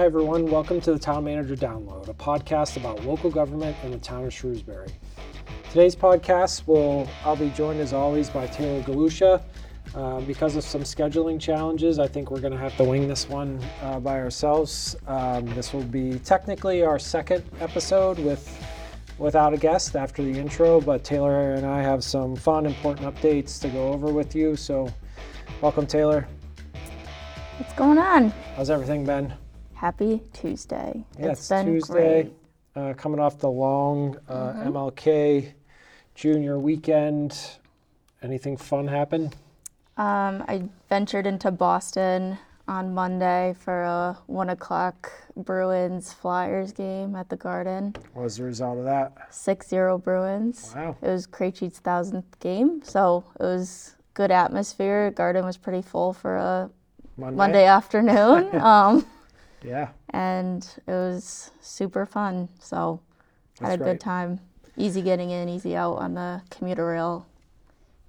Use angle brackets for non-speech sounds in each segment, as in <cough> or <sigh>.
Hi, everyone. Welcome to the Town Manager Download, a podcast about local government in the town of Shrewsbury. Today's podcast will, I'll be joined as always by Taylor Galusha. Uh, because of some scheduling challenges, I think we're going to have to wing this one uh, by ourselves. Um, this will be technically our second episode with without a guest after the intro, but Taylor and I have some fun, important updates to go over with you. So, welcome, Taylor. What's going on? How's everything been? Happy Tuesday. Yeah, it's, Tuesday. Uh, coming off the long uh, MLK Junior weekend. Anything fun happen? Um, I ventured into Boston on Monday for a one o'clock Bruins Flyers game at the Garden. What was the result of that? 6 0 Bruins. Wow. It was Krejci's thousandth game, so it was good atmosphere. Garden was pretty full for a Monday. Monday afternoon. <laughs> um, Yeah, and it was super fun. So That's had a good time. Easy getting in, easy out on the commuter rail.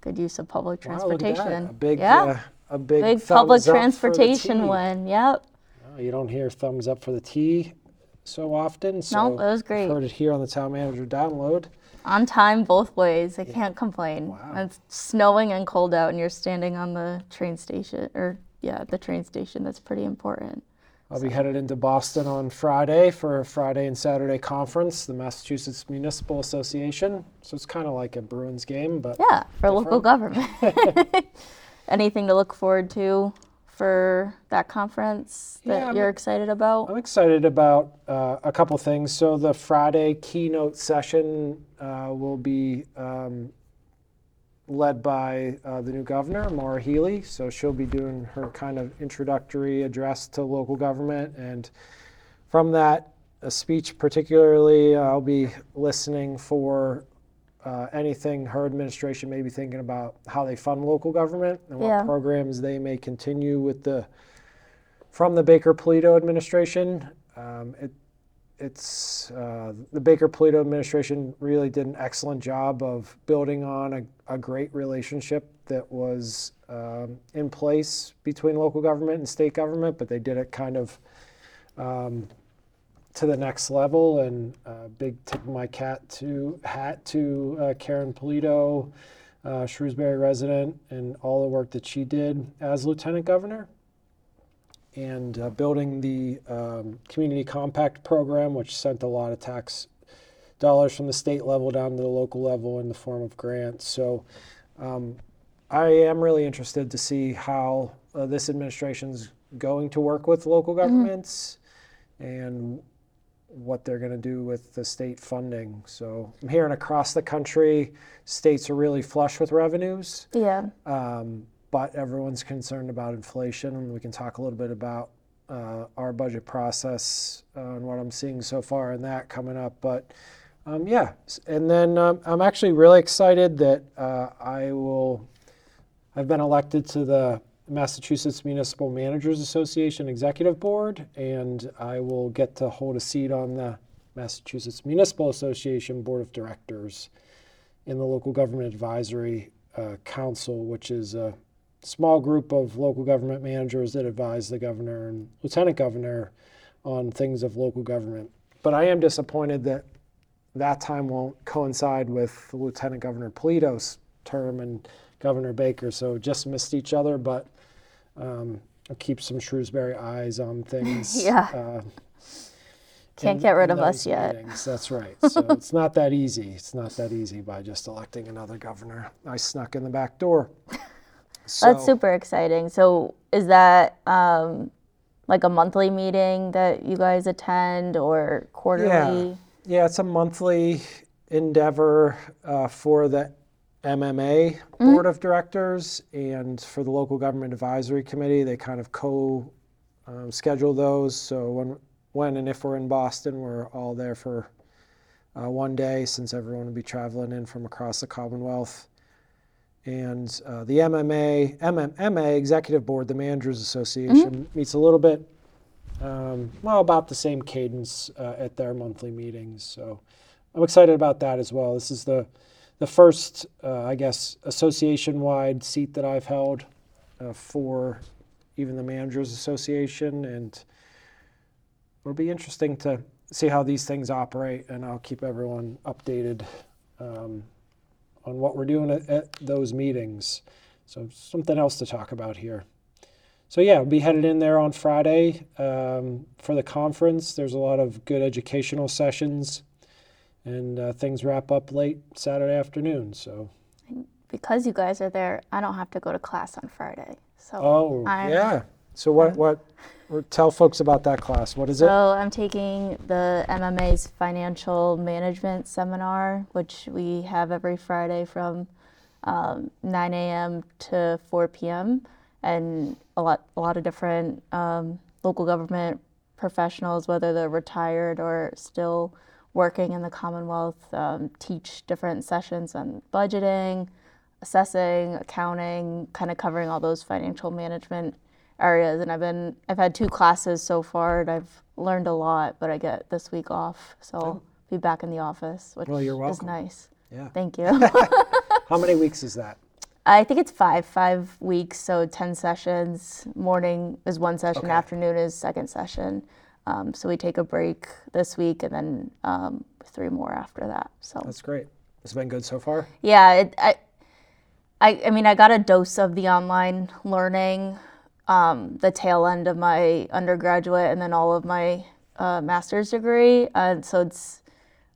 Good use of public Wow, look at that. transportation. A big, yeah, uh, a big, big public up for the transportation win. Yep. Oh, you don't hear thumbs up for the T so often. So Nope, it was great. Heard it here on the Town Manager download. On time both ways. I can't complain. Wow. It's snowing and cold out, and you're standing on the train station, or yeah, the train station. That's pretty important. I'll be headed into Boston on Friday for a Friday and Saturday conference, the Massachusetts Municipal Association. So it's kind of like a Bruins game, but Yeah, for local government. <laughs> <laughs> Anything to look forward to for that conference that Yeah, you're excited about? I'm excited about uh, a couple things. So the Friday keynote session uh, will be um, led by uh, the new governor, Maura Healey. So she'll be doing her kind of introductory address to local government, and from that a speech, particularly, I'll be listening for. Uh, anything her administration may be thinking about how they fund local government and what Yeah. programs they may continue with the from the Baker Polito administration. Um, it, it's uh, the Baker Polito administration really did an excellent job of building on a, a great relationship that was um, in place between local government and state government, but they did it kind of um, to the next level. And uh, big tip of my cat to hat to uh, Karyn Polito, uh, Shrewsbury resident, and all the work that she did as lieutenant governor and uh, building the um, community compact program, which sent a lot of tax dollars from the state level down to the local level in the form of grants. So um, I am really interested to see how uh, this administration's going to work with local governments and what they're going to do with the state funding. So I'm hearing across the country, states are really flush with revenues. Yeah. Um, but everyone's concerned about inflation, and we can talk a little bit about uh, our budget process uh, and what I'm seeing so far in that coming up. But um, yeah, and then um, I'm actually really excited that uh, I will. I've been elected to the Massachusetts Municipal Managers Association Executive Board, and I will get to hold a seat on the Massachusetts Municipal Association Board of Directors in the Local Government Advisory uh, Council, which is a small group of local government managers that advise the governor and lieutenant governor on things of local government. But I am disappointed that that time won't coincide with Lieutenant Governor Polito's term and Governor Baker, so just missed each other. But um, I'll keep some Shrewsbury eyes on things. <laughs> Yeah. uh, Can't in- get rid of us yet. meetings. That's right. So <laughs> it's not that easy. It's not that easy by just electing another governor. I snuck in the back door. So, That's super exciting. So, is that um, like a monthly meeting that you guys attend or quarterly? Yeah, it's a monthly endeavor uh, for the MMA Mm-hmm. Board of Directors and for the Local Government Advisory Committee. They kind of co um, schedule those. So when, when and if we're in Boston, we're all there for uh, one day since everyone will be traveling in from across the Commonwealth. And uh, the MMA, MMA Executive Board, the Managers Association, meets a little bit um, well, about the same cadence uh, at their monthly meetings. So I'm excited about that as well. This is the the first, uh, I guess, association-wide seat that I've held uh, for even the managers association, and it'll be interesting to see how these things operate, and I'll keep everyone updated um, on what we're doing at, at those meetings. So something else to talk about here. So yeah, we'll be headed in there on Friday um, for the conference. There's a lot of good educational sessions, and uh, things wrap up late Saturday afternoon. So Because you guys are there, I don't have to go to class on Friday. So oh I'm- yeah. So what what? Tell folks about that class. What is it? So I'm taking the MMA's financial management seminar, which we have every Friday from um, 9 a.m. to 4 p.m. And a lot, a lot of different um, local government professionals, whether they're retired or still working in the Commonwealth, um, teach different sessions on budgeting, assessing, accounting, kind of covering all those financial management areas. And I've been, I've had two classes so far, and I've learned a lot. But I get this week off, so I'll be back in the office, which Well, you're is nice. Yeah. Thank you. <laughs> <laughs> How many weeks is that? I think it's five, five weeks, so ten sessions. Morning is one session, Okay. afternoon is second session. Um, so we take a break this week, and then um, three more after that. So That's great. It's been good so far. yeah, it, I, I, I mean, I got a dose of the online learning, um, the tail end of my undergraduate, and then all of my uh, master's degree, and so it's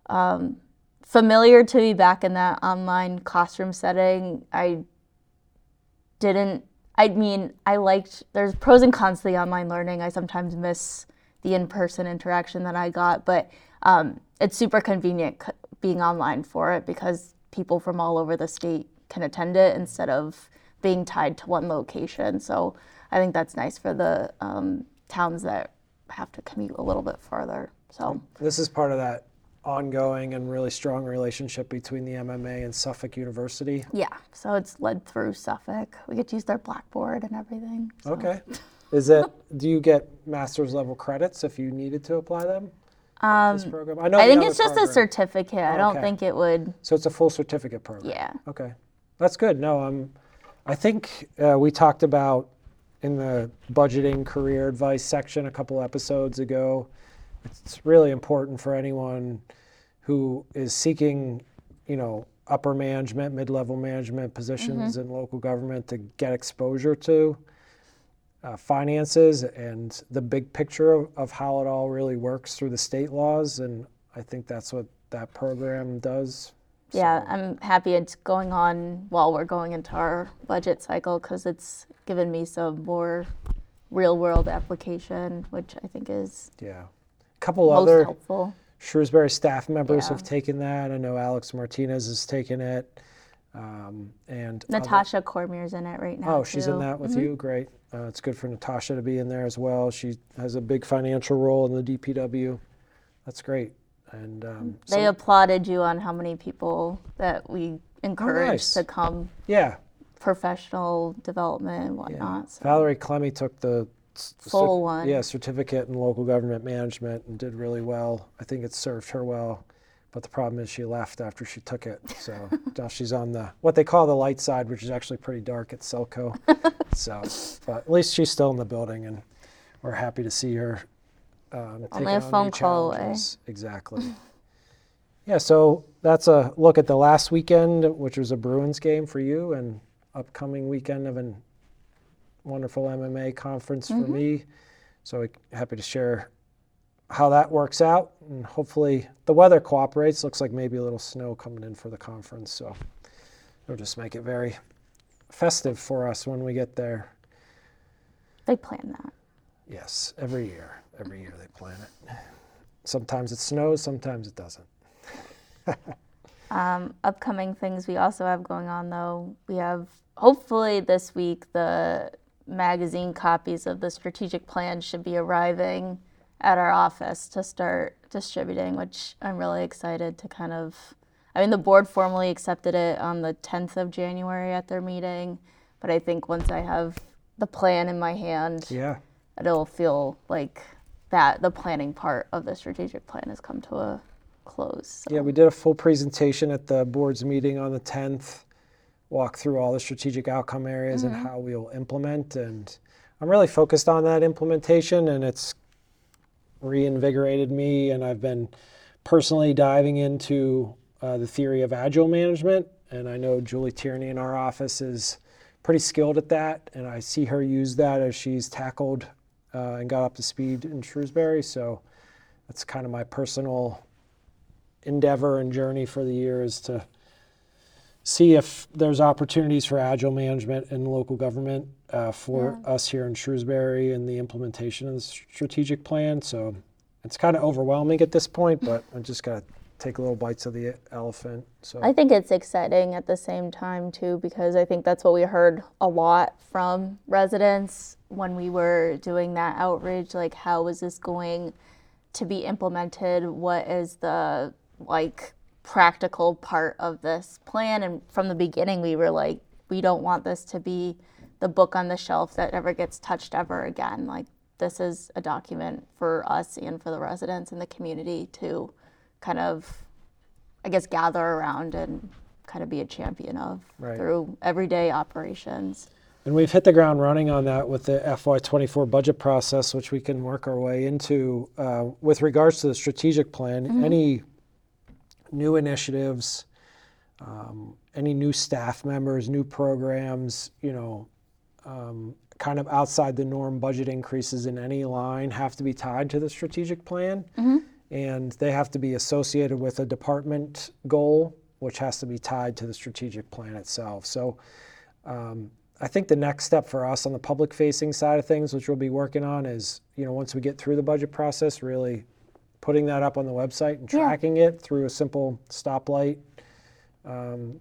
um, familiar to be back in that online classroom setting. I didn't. I mean, I liked. There's pros and cons to the online learning. I sometimes miss the in-person interaction that I got, but um, it's super convenient c- being online for it because people from all over the state can attend it instead of being tied to one location. So I think that's nice for the um, towns that have to commute a little bit farther. So This is part of that ongoing and really strong relationship between the MMA and Suffolk University. yeah, so it's led through Suffolk. We get to use their blackboard and everything. so. Okay. Is it? <laughs> Do you get master's level credits if you needed to apply them? this program. I know. Um, I the think other it's just a program- certificate. I don't okay. think it would. So it's a full certificate program. Yeah. Okay, that's good. No, um, I think uh, we talked about in the budgeting career advice section a couple episodes ago. It's really important for anyone who is seeking, you know, upper management, mid-level management positions in local government to get exposure to uh, finances and the big picture of, of how it all really works through the state laws. And I think that's what that program does. Yeah, I'm happy it's going on while we're going into our budget cycle because it's given me some more real world application, which I think is Yeah. A couple other helpful. Shrewsbury staff members Yeah. have taken that. I know Alex Martinez has taken it. Um, and other- Natasha Cormier's in it right now. oh, she's in that with you. Great. Uh, it's good for Natasha to be in there as well. She has a big financial role in the DPW. That's great. And um, They so- applauded you on how many people that we encouraged Oh, nice. to come yeah, professional development and yeah. whatnot. So. Valerie Clemmy took the s- cer- Full one. Yeah, certificate in local government management and did really well. I think it served her well. But the problem is she left after she took it. So <laughs> now she's on the what they call the light side, which is actually pretty dark at SELCO. <laughs> so, but at least she's still in the building, and we're happy to see her. Um, Only a on phone call away. Exactly. <laughs> yeah, so that's a look at the last weekend, which was a Bruins game for you, and upcoming weekend of a wonderful MMA conference for me. So happy to share how that works out, and hopefully the weather cooperates. Looks like maybe a little snow coming in for the conference, so it'll just make it very festive for us when we get there. They plan that. Yes, every year, every year they plan it. Sometimes it snows, sometimes it doesn't. <laughs> Um, upcoming things we also have going on though, we have hopefully this week the magazine copies of the strategic plan should be arriving at our office to start distributing, which I'm really excited to kind of. I mean, the board formally accepted it on the 10th of January at their meeting, but I think once I have the plan in my hand, Yeah, it'll feel like that the planning part of the strategic plan has come to a close. so. yeah, we did a full presentation at the board's meeting on the 10th, walk through all the strategic outcome areas and how we'll implement. And I'm really focused on that implementation, and it's reinvigorated me, and I've been personally diving into uh, the theory of agile management. And I know Julie Tierney in our office is pretty skilled at that, and I see her use that as she's tackled uh, and got up to speed in Shrewsbury. So that's kind of my personal endeavor and journey for the year is to see if there's opportunities for agile management in local government uh, for us here in Shrewsbury and the implementation of the strategic plan. So it's kind of overwhelming at this point, but I just got to take little bites of the elephant. So I think it's exciting at the same time too because I think that's what we heard a lot from residents when we were doing that outreach like how is this going to be implemented what is the like practical part of this plan and from the beginning we were like we don't want this to be the book on the shelf that never gets touched ever again like this is a document for us and for the residents in the community to kind of I guess gather around and kind of be a champion of Right. through everyday operations. And we've hit the ground running on that with the FY24 budget process, which we can work our way into. Uh, with regards to the strategic plan, any new initiatives, um, any new staff members, new programs, you know, um, kind of outside the norm budget increases in any line have to be tied to the strategic plan. And they have to be associated with a department goal, which has to be tied to the strategic plan itself. So um, I think the next step for us on the public facing side of things, which we'll be working on, is you know once we get through the budget process, really putting that up on the website and Yeah. tracking it through a simple stoplight um,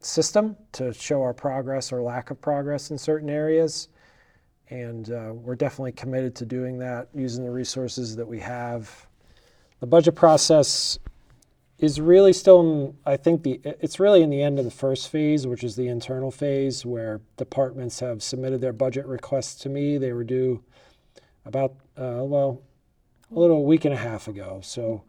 system to show our progress or lack of progress in certain areas. And uh, we're definitely committed to doing that using the resources that we have. The budget process is really still in, I think the it's really in the end of the first phase, which is the internal phase where departments have submitted their budget requests to me. They were due about uh, well a little week and a half ago. So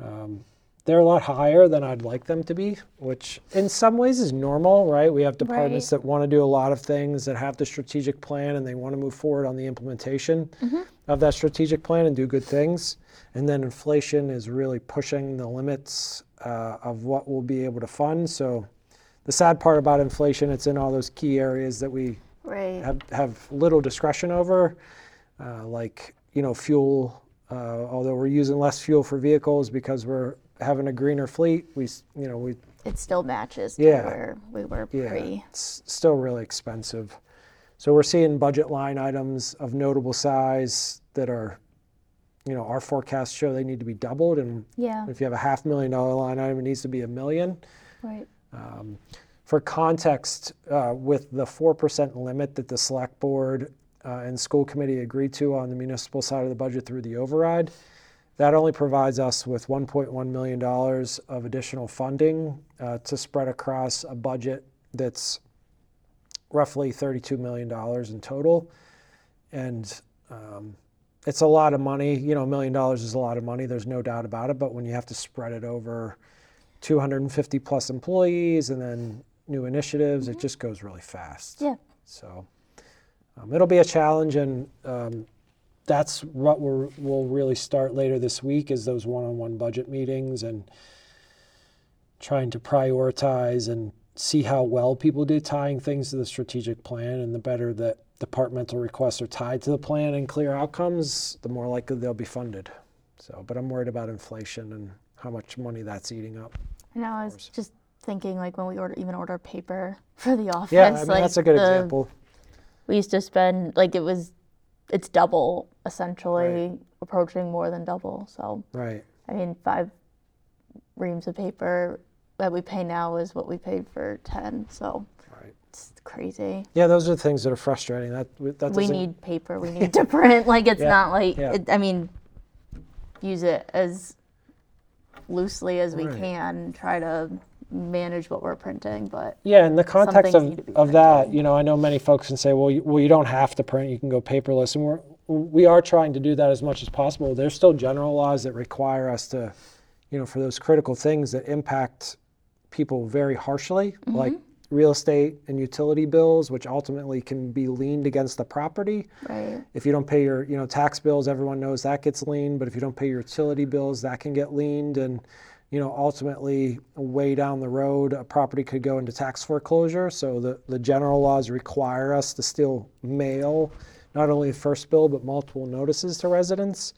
um, they're a lot higher than I'd like them to be, which in some ways is normal, right? We have departments that want to do a lot of things that have the strategic plan and they want to move forward on the implementation of that strategic plan and do good things. And then inflation is really pushing the limits uh, of what we'll be able to fund. So the sad part about inflation, it's in all those key areas that we Right. have, have little discretion over, uh, like you know fuel. Uh, although we're using less fuel for vehicles because we're having a greener fleet, we you know we It still matches Yeah. where we were yeah pre. it's still really expensive. So we're seeing budget line items of notable size that are, you know, our forecasts show they need to be doubled, and Yeah. if you have a half million dollar line item, it needs to be a million. Right. For context, uh, with the 4% limit that the select board uh, and school committee agreed to on the municipal side of the budget through the override, that only provides us with $1.1 million of additional funding uh, to spread across a budget that's roughly $32 million in total. And um, it's a lot of money. You know, a million dollars is a lot of money. There's no doubt about it. But when you have to spread it over 250 plus employees and then new initiatives, it just goes really fast. Yeah. So um, it'll be a challenge, and um, that's what we're, we'll really start later this week is those one-on-one budget meetings and trying to prioritize and see how well people do tying things to the strategic plan. And the better that departmental requests are tied to the plan and clear outcomes, the more likely they'll be funded. So, but I'm worried about inflation and how much money that's eating up. And I was just thinking like when we order even order paper <laughs> for the office. Yeah, I mean, like that's a good the- example. We used to spend like it was it's double essentially approaching more than double. So Right. I mean five reams of paper that we pay now is what we paid for ten. So Right. it's crazy. Yeah, those are the things that are frustrating. That that we need paper. We need <laughs> to print. <laughs> Like it's Yeah, not like yeah. it, I mean, use it as loosely as we Right. can. Try to manage what we're printing, but Yeah, in the context of, of that, you know, I know many folks can say, well, you, well, you don't have to print, you can go paperless, and we're we are trying to do that as much as possible. There's still general laws that require us to, you know, for those critical things that impact people very harshly, mm-hmm. like real estate and utility bills, which ultimately can be liened against the property. Right. If you don't pay your, you know, tax bills, everyone knows that gets liened. But if you don't pay your utility bills, that can get liened, and you know, ultimately, way down the road, a property could go into tax foreclosure. So the the general laws require us to still mail not only the first bill but multiple notices to residents.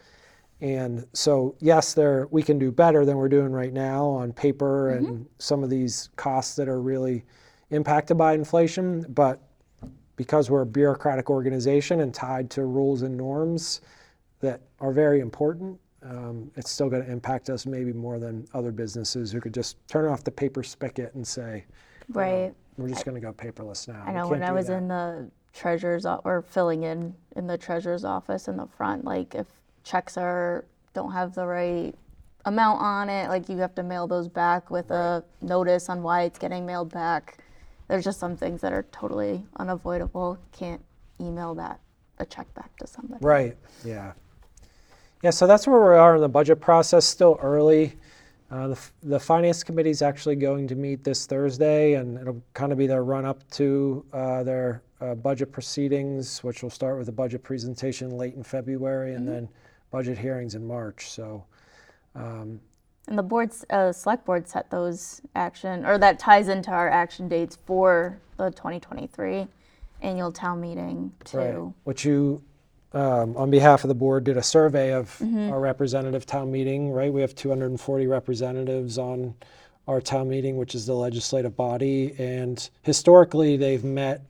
And so, yes, there we can do better than we're doing right now on paper mm-hmm. and some of these costs that are really impacted by inflation. But because we're a bureaucratic organization and tied to rules and norms that are very important, um, it's still going to impact us maybe more than other businesses who could just turn off the paper spigot and say, Right. "We're just going to go paperless now." I know when I was that. in the treasurer's or filling in in the treasurer's office in the front, like if checks are don't have the right amount on it, like you have to mail those back with a notice on why it's getting mailed back. There's just some things that are totally unavoidable. Can't email that a check back to somebody. Right. Yeah. Yeah. So that's where we are in the budget process. Still early. Uh, the, the finance committee is actually going to meet this Thursday, and it'll kind of be their run up to uh, their uh, budget proceedings, which will start with a budget presentation late in February, and then budget hearings in March. So. Um, And the board's uh, select board set those action, or that ties into our action dates for the 2023 annual town meeting too. Right. Which you, um, on behalf of the board, did a survey of Mm-hmm. our representative town meeting, right? We have 240 representatives on our town meeting, which is the legislative body. And historically, they've met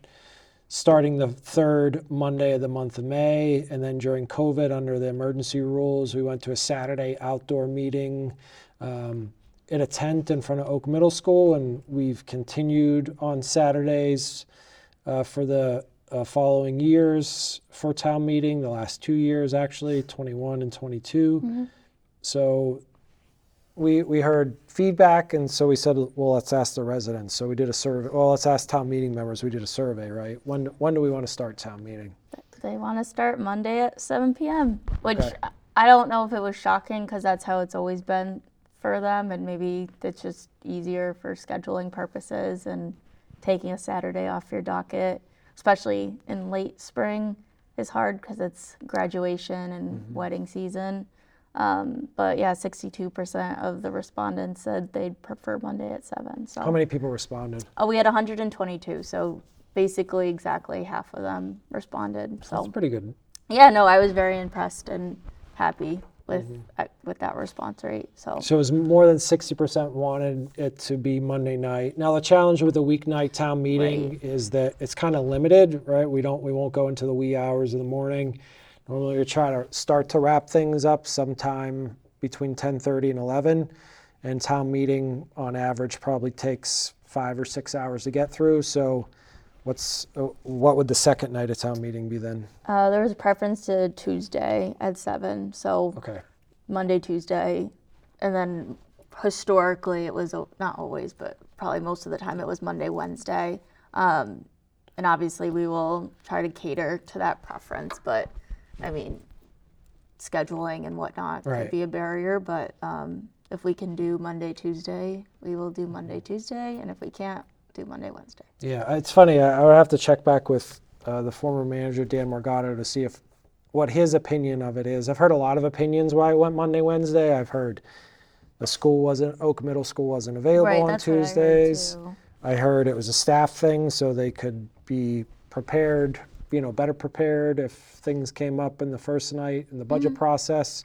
starting the third Monday of the month of May. And then during COVID, under the emergency rules, we went to a Saturday outdoor meeting um, in a tent in front of Oak Middle School. And we've continued on Saturdays uh, for the uh, following years for town meeting, the last two years actually, 21 and 22. So we, we heard feedback, and so we said, well, let's ask the residents. So we did a survey. Well, let's ask town meeting members. We did a survey, right? When, when do we want to start town meeting? They want to start Monday at 7 p.m., which Okay. I- I don't know if it was shocking because that's how it's always been for them, and maybe it's just easier for scheduling purposes and taking a Saturday off your docket, especially in late spring, is hard because it's graduation and Mm-hmm. wedding season. Um, but yeah, 62% of the respondents said they'd prefer Monday at 7. So How many people responded? oh, we had 122, so basically exactly half of them responded. So That's pretty good. yeah, no, I was very impressed and happy with Mm-hmm. uh, with that response rate. So So it was more than 60% wanted it to be Monday night. Now the challenge with the weeknight town meeting Right. is that it's kind of limited, right? We don't we won't go into the wee hours of the morning. Normally we try to start to wrap things up sometime between 10:30 and 11, and town meeting on average probably takes 5 or 6 hours to get through. So what's uh, what would the second night of town meeting be then? uh, there was a preference to Tuesday at seven. So Okay. Monday, Tuesday, and then historically it was not always, but probably most of the time it was Monday, Wednesday. Um, and obviously we will try to cater to that preference, but I mean, scheduling and whatnot Right. could be a barrier. But um, if we can do Monday, Tuesday, we will do Monday, Tuesday, and if we can't, do Monday, Wednesday. Yeah, it's funny. I, I would have to check back with uh, the former manager Dan Morgado to see if what his opinion of it is. I've heard a lot of opinions why it went Monday, Wednesday. I've heard the school wasn't Oak Middle School wasn't available right, on what I heard, Tuesdays. I heard it was a staff thing, so they could be prepared, you know, better prepared if things came up in the first night in the budget process.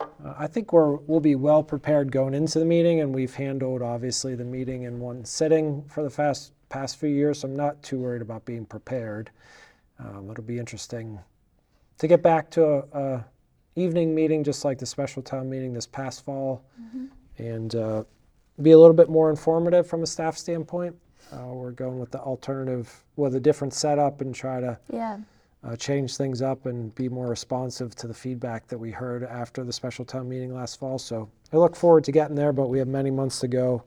Uh, I think we're we'll be well prepared going into the meeting, and we've handled obviously the meeting in one sitting for the fast past few years. So I'm not too worried about being prepared. Um, it'll be interesting to get back to a, a evening meeting, just like the special town meeting this past fall, and uh, be a little bit more informative from a staff standpoint. Uh, we're going with the alternative with a different setup and try to Yeah. Uh, change things up and be more responsive to the feedback that we heard after the special town meeting last fall. So I look forward to getting there, but we have many months to go.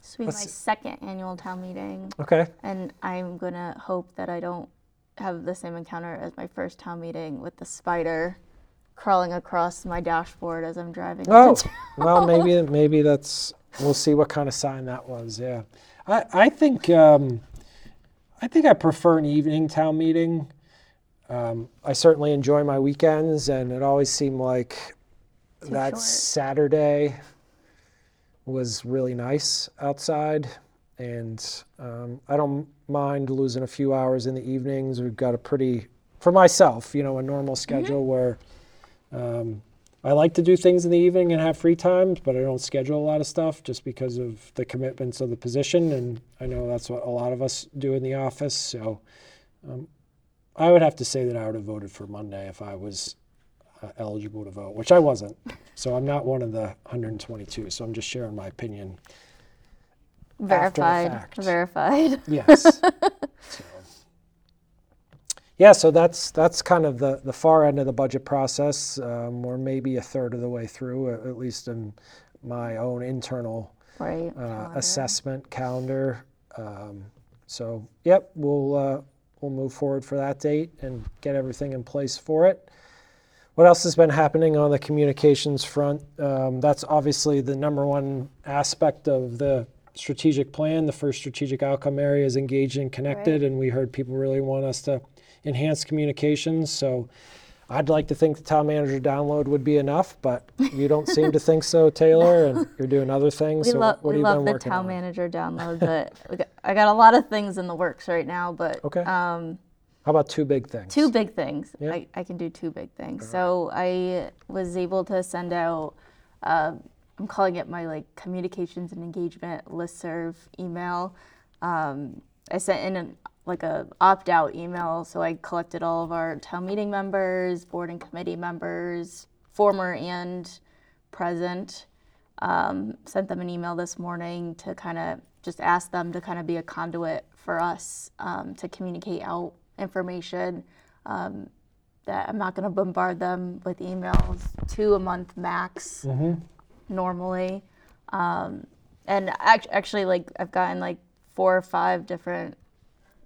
This will be my Let's- second annual town meeting, Okay. and I'm gonna hope that I don't have the same encounter as my first town meeting with the spider crawling across my dashboard as I'm driving. Oh, into well, <laughs> maybe maybe that's we'll see what kind of sign that was. Yeah, I, I think um, I think I prefer an evening town meeting. Um, I certainly enjoy my weekends, and it always seemed like Too that short. Saturday was really nice outside, and um, I don't mind losing a few hours in the evenings. We've got a pretty, for myself, you know, a normal schedule where um, I like to do things in the evening and have free times, but I don't schedule a lot of stuff just because of the commitments of the position, and I know that's what a lot of us do in the office. So um, I would have to say that I would have voted for Monday if I was uh, eligible to vote, which I wasn't. So I'm not one of the 122. So I'm just sharing my opinion. Verified. Verified. Yes. <laughs> so, yeah, so that's that's kind of the, the far end of the budget process. Um, we're maybe a third of the way through, at, at least in my own internal Right. uh, calendar. assessment calendar. Um, so, yep, we'll uh, we'll move forward for that date and get everything in place for it. What else has been happening on the communications front? Um, that's obviously the number one aspect of the strategic plan. The first strategic outcome area is engaged and connected, and we heard people really want us to enhance communications. So. I'd like to think the town manager download would be enough, but you don't seem to think so, Taylor, and <laughs> you're doing other things. We so love what we have you love the town on? manager download, <laughs> but got, I got a lot of things in the works right now. But Okay. um, How about two big things? two big things. Yeah. I, I can do two big things. So I was able to send out. Uh, I'm calling it my like communications and engagement listserv email. Um, I sent in an, like a opt out email, so I collected all of our town meeting members, board and committee members, former and present. Um, sent them an email this morning to kind of just ask them to kind of be a conduit for us um, to communicate out information. Um, that I'm not going to bombard them with emails, two a month max normally. Um, and act- actually, like I've gotten like four or five different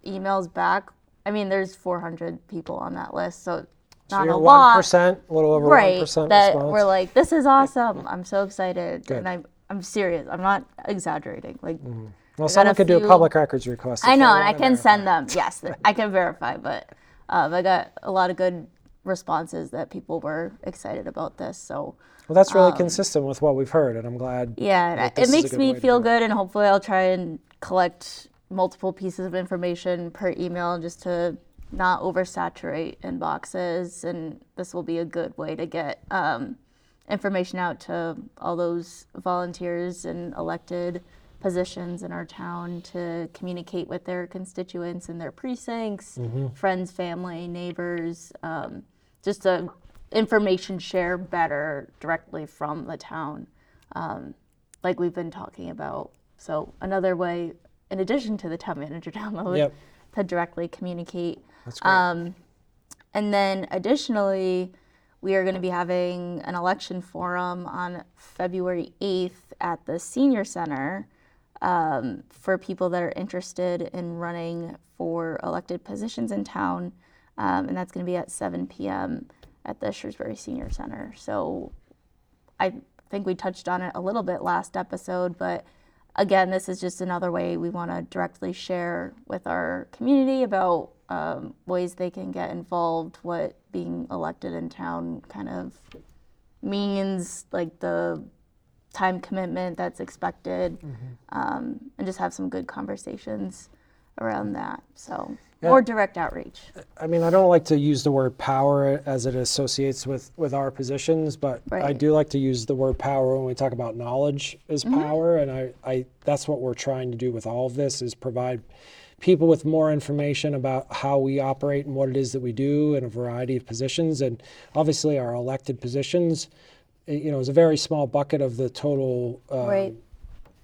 emails back. I mean, there's 400 people on that list, so So not a lot, 1%, a little over right? 1% That response. we're like, this is awesome. I'm so excited, Good. and I'm I'm serious. I'm not exaggerating. Like, well, got someone could do a public records request. I know, and I can verify. send them. Yes, I can verify, but um, I got a lot of good responses that people were excited about this. So Well, that's really consistent with what we've heard, and I'm glad. Um, yeah, it this is a makes me feel good, and hopefully I'll try and collect multiple pieces of information per email just to not oversaturate inboxes, and this will be a good way to get um, information out to all those volunteers and elected positions in our town to communicate with their constituents in their precincts, Mm-hmm. friends, family, neighbors, um, just to information share better directly from the town um, like we've been talking about. So another way, in addition to the town manager <laughs> download, Yep. to directly communicate. That's great. Um, and then additionally, we are going to be having an election forum on February 8th at the Senior Center um, for people that are interested in running for elected positions in town. Um, and that's going to be at 7 p.m. at the Shrewsbury Senior Center. So I think we touched on it a little bit last episode, but again, this is just another way we want to directly share with our community about um, ways they can get involved, what being elected in town kind of means, like the time commitment that's expected, um, and just have some good conversations around that. So, more direct outreach. I mean, I don't like to use the word power as it associates with, with our positions, but I do like to use the word power when we talk about knowledge is Mm-hmm. power, and I, I that's what we're trying to do with all of this is provide people with more information about how we operate and what it is that we do in a variety of positions, and obviously our elected positions, eh, you know, is a very small bucket of the total. Um, Right.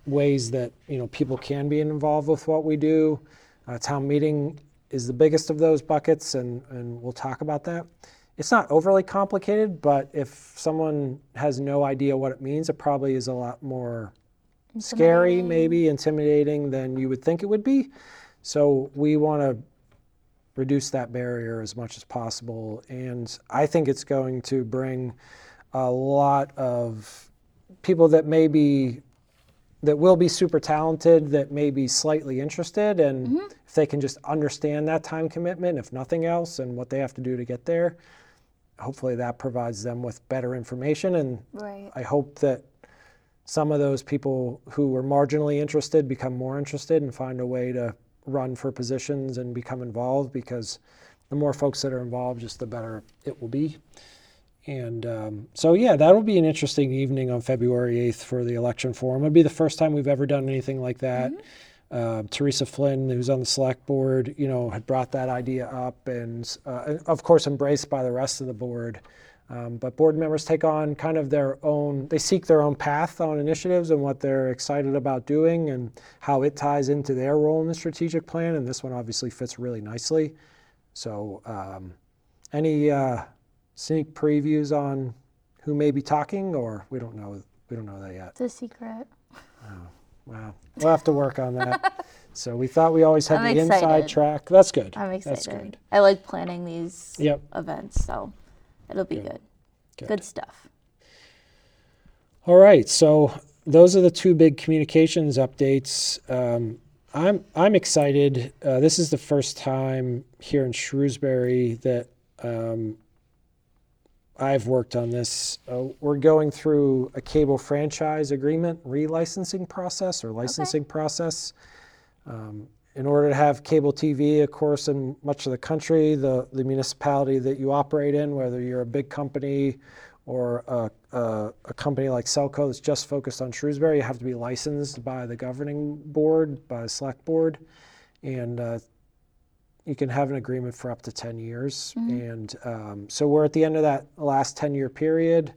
ways that you know people can be involved with what we do. Uh, town meeting is the biggest of those buckets, and and we'll talk about that. It's not overly complicated, but if someone has no idea what it means, it probably is a lot more scary, maybe intimidating than you would think it would be. So we want to reduce that barrier as much as possible, and I think it's going to bring a lot of people that maybe that will be super talented that may be slightly interested and Mm-hmm. if they can just understand that time commitment if nothing else and what they have to do to get there hopefully that provides them with better information and Right. i hope that some of those people who were marginally interested become more interested and find a way to run for positions and become involved because the more folks that are involved just the better it will be and um, so, yeah, that'll be an interesting evening on February 8th for the election forum. It'll be the first time we've ever done anything like that. Uh, Teresa Flynn, who's on the select board, you know, had brought that idea up and, uh, of course, embraced by the rest of the board. Um, but board members take on kind of their own, they seek their own path on initiatives and what they're excited about doing and how it ties into their role in the strategic plan. And this one obviously fits really nicely. So, um, any uh, sneak previews on who may be talking, or we don't know? We don't know that yet. It's a secret. Oh, Wow, we'll have to work on that. <laughs> so we thought we always had I'm the inside track. That's good. I'm excited. That's good. I like planning these Yep. events, so it'll be good. Good. Good, stuff. All right, so those are the two big communications updates. Um, I'm I'm excited. Uh, this is the first time here in Shrewsbury that um, I've worked on this. Uh, we're going through a cable franchise agreement relicensing process or licensing process. Um, in order to have cable TV, of course, in much of the country, the, the municipality that you operate in, whether you're a big company or a, a, a company like SELCO that's just focused on Shrewsbury, you have to be licensed by the governing board, by the select board. And uh, you can have an agreement for up to 10 years. And um, so we're at the end of that last 10 year period.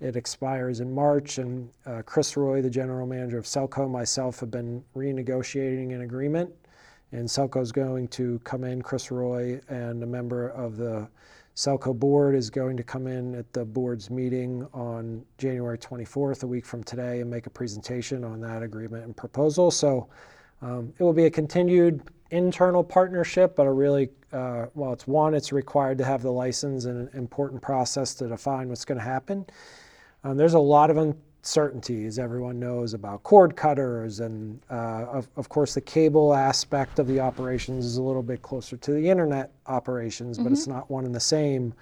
It expires in March, and uh, Chris Roy, the general manager of SELCO, myself have been renegotiating an agreement. And SELCO's going to come in, Chris Roy, and a member of the SELCO board is going to come in at the board's meeting on January 24th, a week from today, and make a presentation on that agreement and proposal. So um, it will be a continued internal partnership, but a really, uh, well, it's one, it's required to have the license and an important process to define what's going to happen. Um, there's a lot of uncertainty, as everyone knows, about cord cutters, and uh, of, of course, the cable aspect of the operations is a little bit closer to the internet operations, but it's not one and the same.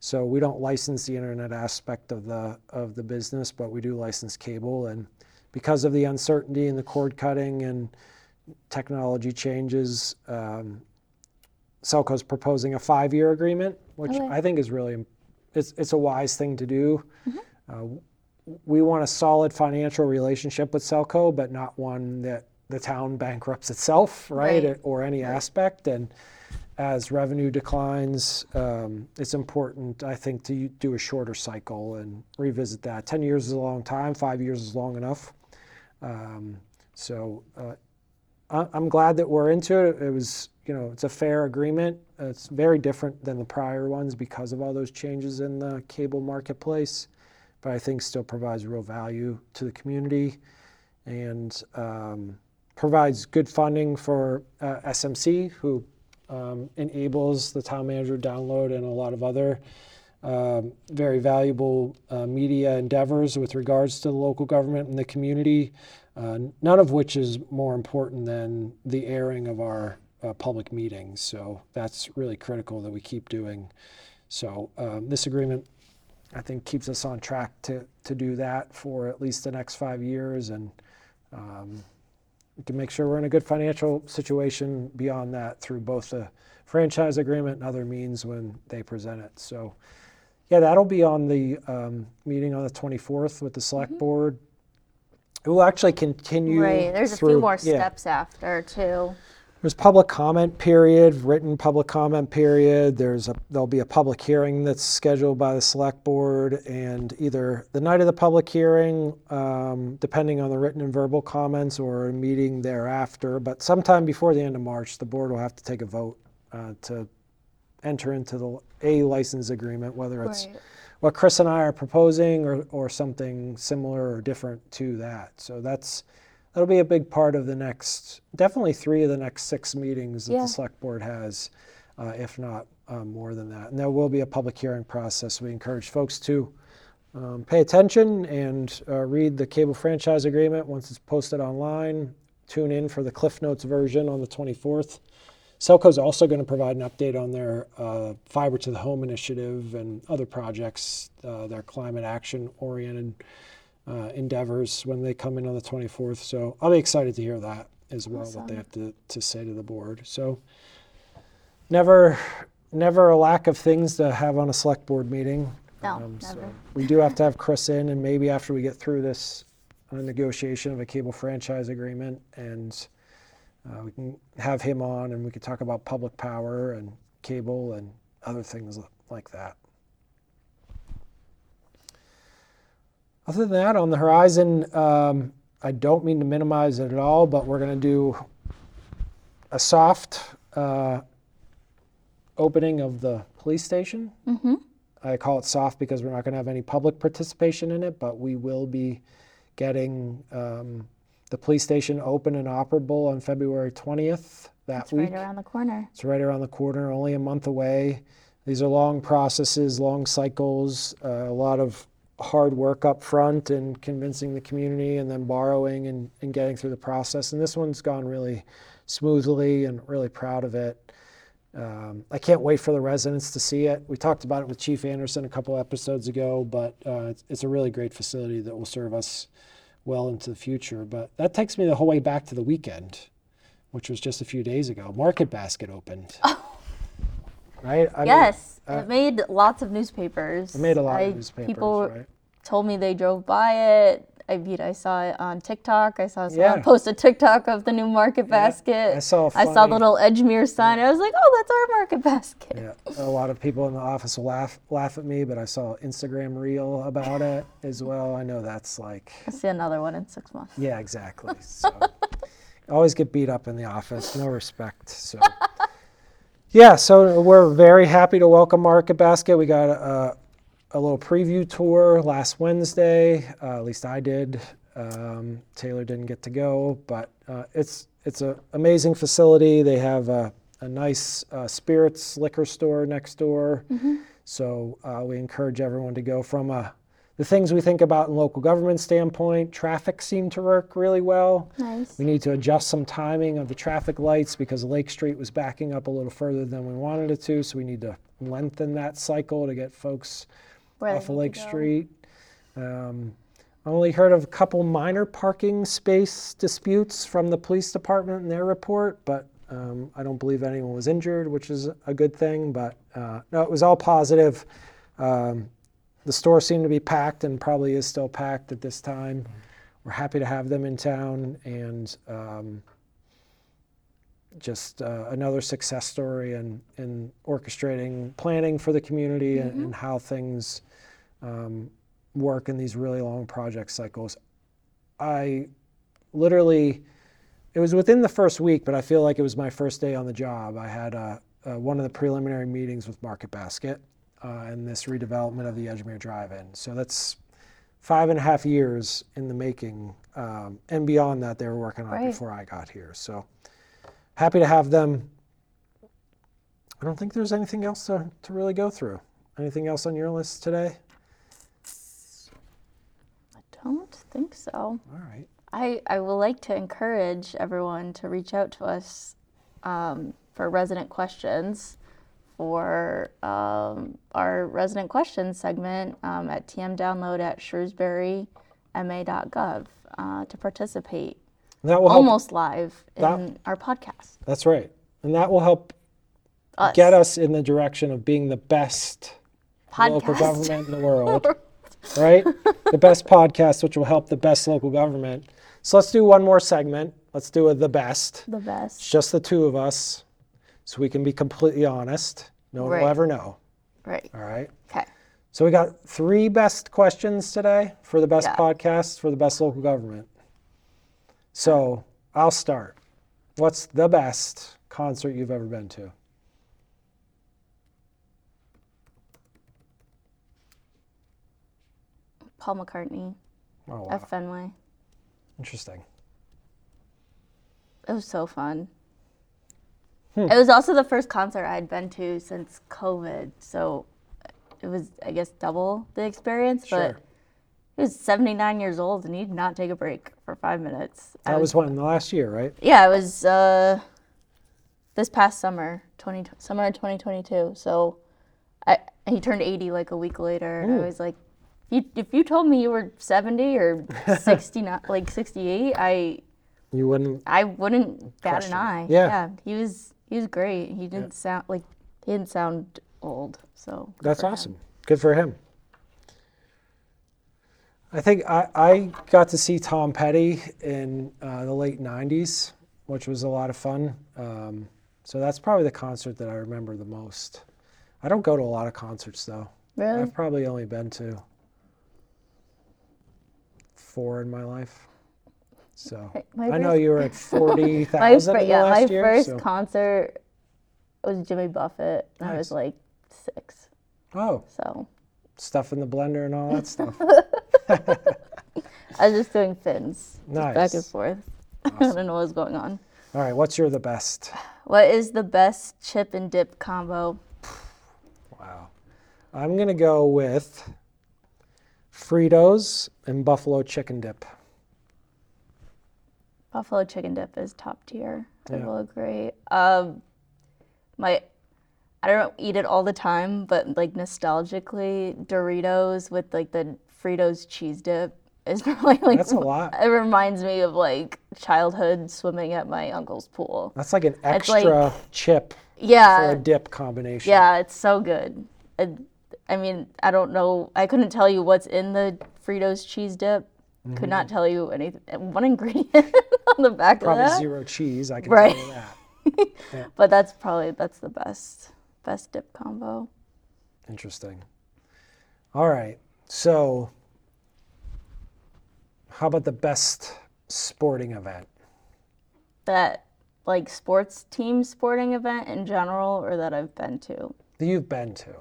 So we don't license the internet aspect of the of the business, but we do license cable, and because of the uncertainty and the cord cutting and technology changes, um, SELCO's proposing a five-year agreement, which Okay. I think is really it's it's a wise thing to do. Uh, we want a solid financial relationship with SELCO, but not one that the town bankrupts itself, right, Right. or any aspect. And as revenue declines, um, it's important, I think, to do a shorter cycle and revisit that. Ten years is a long time. Five years is long enough. Um, so uh, I'm glad that we're into it. It was, you know, it's a fair agreement. It's very different than the prior ones because of all those changes in the cable marketplace, but I think still provides real value to the community and um, provides good funding for uh, SMC, who um, enables the town manager download and a lot of other um, very valuable uh, media endeavors with regards to the local government and the community, uh, none of which is more important than the airing of our uh, public meetings. So that's really critical that we keep doing. So um, this agreement, I think, keeps us on track to, to do that for at least the next five years. And um, we can make sure we're in a good financial situation beyond that through both the franchise agreement and other means when they present it. So, yeah, that'll be on the um, meeting on the 24th with the select board. It will actually continue. Right. There's a few more yeah. steps after too. There's public comment period, written public comment period. There's a there'll be a public hearing that's scheduled by the select board, and either the night of the public hearing, um, depending on the written and verbal comments, or a meeting thereafter. But sometime before the end of March, the board will have to take a vote uh, to enter into the a license agreement, whether it's Right. What Chris and I are proposing or, or something similar or different to that. So that's that'll be a big part of the next, definitely three of the next six meetings that Yeah. the select board has, uh, if not uh, more than that. And there will be a public hearing process. We encourage folks to um, pay attention and uh, read the cable franchise agreement once it's posted online. Tune in for the Cliff Notes version on the 24th. SELCO is also going to provide an update on their uh, fiber to the home initiative and other projects, uh, their climate action oriented uh, endeavors when they come in on the 24th. So I'll be excited to hear that as well, what they have to, to say to the board. So never, never a lack of things to have on a select board meeting. No, so never. we do have to have Chris in, and maybe after we get through this uh, negotiation of a cable franchise agreement, and uh, we can have him on, and we could talk about public power and cable and other things like that. Other than that, on the horizon, um, I don't mean to minimize it at all, but we're going to do a soft uh, opening of the police station. Mm-hmm. I call it soft because we're not going to have any public participation in it, but we will be getting um, the police station open and operable on February 20th that It's week. right around the corner. It's right around the corner, only a month away. These are long processes, long cycles, uh, a lot of hard work up front and convincing the community and then borrowing and, and getting through the process. And this one's gone really smoothly and really proud of it. Um, I can't wait for the residents to see it. We talked about it with Chief Anderson a couple episodes ago, but uh, it's, it's a really great facility that will serve us well into the future. But that takes me the whole way back to the weekend, which was just a few days ago. Market Basket opened. <laughs> Oh. Right? I mean, yes, uh, it made lots of newspapers. it made a lot I- of newspapers, People right? told me they drove by it. I mean, I saw it on TikTok. I saw someone Yeah. post a TikTok of the new Market Basket. I saw a I saw the little Edgemere sign. I was like, oh, that's our Market <laughs> Basket. Yeah, a lot of people in the office will laugh laugh at me, but I saw an Instagram reel about it as well. I know that's like, I see another one in six months. yeah, exactly. So, always get beat up in the office, no respect. So, yeah, so we're very happy to welcome Market Basket. We got a, a little preview tour last Wednesday. Uh, at least I did. Um, Taylor didn't get to go, but uh, it's it's an amazing facility. They have a, a nice uh, spirits liquor store next door. So uh, we encourage everyone to go from a the things we think about in local government standpoint. Traffic seemed to work really well. Nice. We need to adjust some timing of the traffic lights because Lake Street was backing up a little further than we wanted it to. So we need to lengthen that cycle to get folks Where off of Lake. Street. Um, I only heard of a couple minor parking space disputes from the police department in their report, but um, I don't believe anyone was injured, which is a good thing. But uh, no, it was all positive. Um, the store seemed to be packed and probably is still packed at this time. We're happy to have them in town and um, just uh, another success story in, in orchestrating planning for the community and, and how things um, work in these really long project cycles. I literally, it was within the first week, but I feel like it was my first day on the job. I had uh, uh, one of the preliminary meetings with Market Basket uh, and this redevelopment of the Edgemere Drive-In. So that's five and a half years in the making, um, and beyond that, they were working on it Right. before I got here. So happy to have them. I don't think there's anything else to, to really go through. Anything else on your list today? I don't think so. All right. I, I would like to encourage everyone to reach out to us um, for resident questions for um, our resident questions segment um, at tmdownload at shrewsburyma.gov uh, to participate That will help. almost live in that- our podcast. That's right. And that will help Us. get us in the direction of being the best local government in the world. <laughs> right? The best podcast, which will help the best local government. So let's do one more segment. Let's do a the best. The It's best. just the two of us, so we can be completely honest. No one Right. will ever know. Right. All right. Okay. So we got three best questions today for the best Yeah. podcast for the best local government. So I'll start. What's the best concert you've ever been to? Paul McCartney Oh, wow. at Fenway. Interesting. It was so fun. Hmm. It was also the first concert I had been to since COVID, so it was I guess double the experience, but Sure. he was 79 years old and he did not take a break for five minutes. I That was when the last year, right? yeah, it was uh, this past summer, 20 summer of 2022. So I he turned 80 like a week later. I was like, you, if you told me you were 70 or <laughs> 69, like 68, I You wouldn't. I wouldn't bat an eye. Yeah. he was he was great. He didn't sound like he didn't sound old. So That's for him. awesome. Good for him. I think I, I got to see Tom Petty in uh, the late 90s, which was a lot of fun. Um, so that's probably the concert that I remember the most. I don't go to a lot of concerts, though. Really? I've probably only been to four in my life. So <laughs> My I know you were at <laughs> My 40,000 fir- in yeah, my year. first so- concert was Jimmy Buffett. And I was like six. oh, So stuff in the blender and all that <laughs> stuff. I was just doing fins, just back and Nice. forth. I don't know what was going on. All right, what's your the best? What is the best chip and dip combo? Wow. I'm going to go with Fritos and buffalo chicken dip. Buffalo chicken dip is top tier. I Yeah. will agree. Um, my, I don't eat it all the time, but like nostalgically, Doritos with like the Fritos cheese dip is <laughs> probably like That's a lot. It reminds me of like childhood swimming at my uncle's pool. That's like an It's like- extra chip for Yeah, a dip combination. yeah, it's so good. I, I mean, I don't know. I couldn't tell you what's in the Fritos cheese dip. Mm-hmm. Could not tell you anything. One ingredient <laughs> on the back Probably of that. zero cheese, I can Right. tell you that. <laughs> But that's probably that's the best best dip combo. Interesting. All right. So, how about the best sporting event? That like sports team sporting event in general or that I've been to. that you've been to?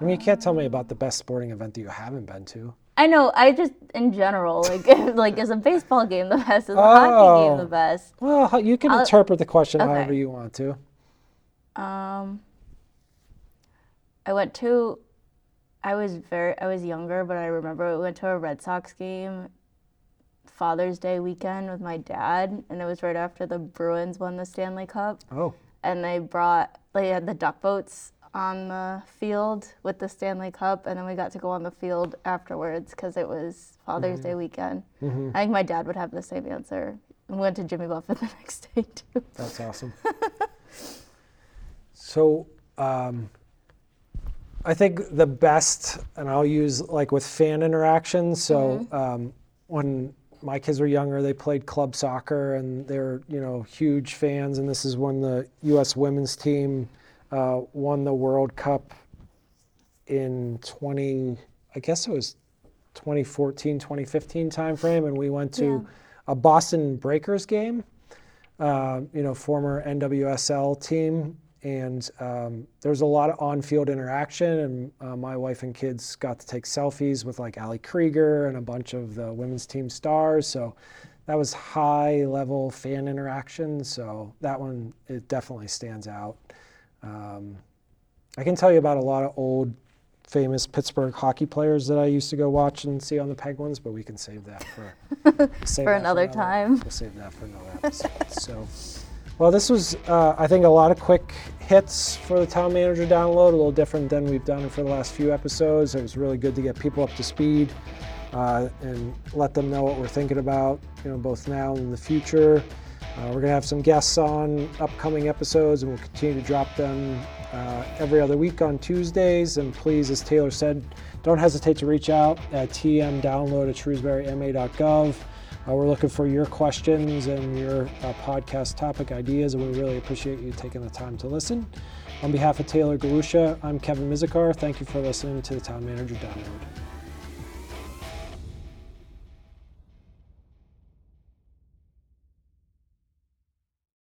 I mean, you can't tell me about the best sporting event that you haven't been to. I know, I just in general, like <laughs> like is a baseball game the best? Is a hockey game Oh. the best? Well, you can interpret the question okay. however you want to. Um I went to I was very I was younger, but I remember we went to a Red Sox game Father's Day weekend with my dad and it was right after the Bruins won the Stanley Cup. Oh, and they brought they had the duck boats on the field with the Stanley Cup, and then we got to go on the field afterwards because it was Father's Day weekend. I think my dad would have the same answer. We went to Jimmy Buffett <laughs> the next day too. that's awesome. <laughs> so, um, I think the best, and I'll use like with fan interaction. So, um, when my kids were younger, they played club soccer, and they're you know huge fans. And this is when the U.S. women's team uh, won the World Cup in 20. I guess it was 2014, 2015 timeframe, and we went to Yeah. a Boston Breakers game. Uh, you know, former NWSL team, and um, there was a lot of on-field interaction. And uh, my wife and kids got to take selfies with like Ali Krieger and a bunch of the women's team stars. So that was high-level fan interaction. So that one it definitely stands out. Um, I can tell you about a lot of old famous Pittsburgh hockey players that I used to go watch and see on the Penguins, but we can save that for <laughs> save For that another time. We'll save that for another episode. so, well, this was uh, I think a lot of quick hits for the Town Manager download, a little different than we've done for the last few episodes. It was really good to get people up to speed uh, and let them know what we're thinking about, you know, both now and in the future. Uh, we're going to have some guests on upcoming episodes, and we'll continue to drop them uh, every other week on Tuesdays. And please, as Taylor said, don't hesitate to reach out at tmdownload at shrewsburyma.gov. Uh, we're looking for your questions and your uh, podcast topic ideas, and we really appreciate you taking the time to listen. On behalf of Taylor Galusha, I'm Kevin Mizikar. Thank you for listening to the Town Manager Download.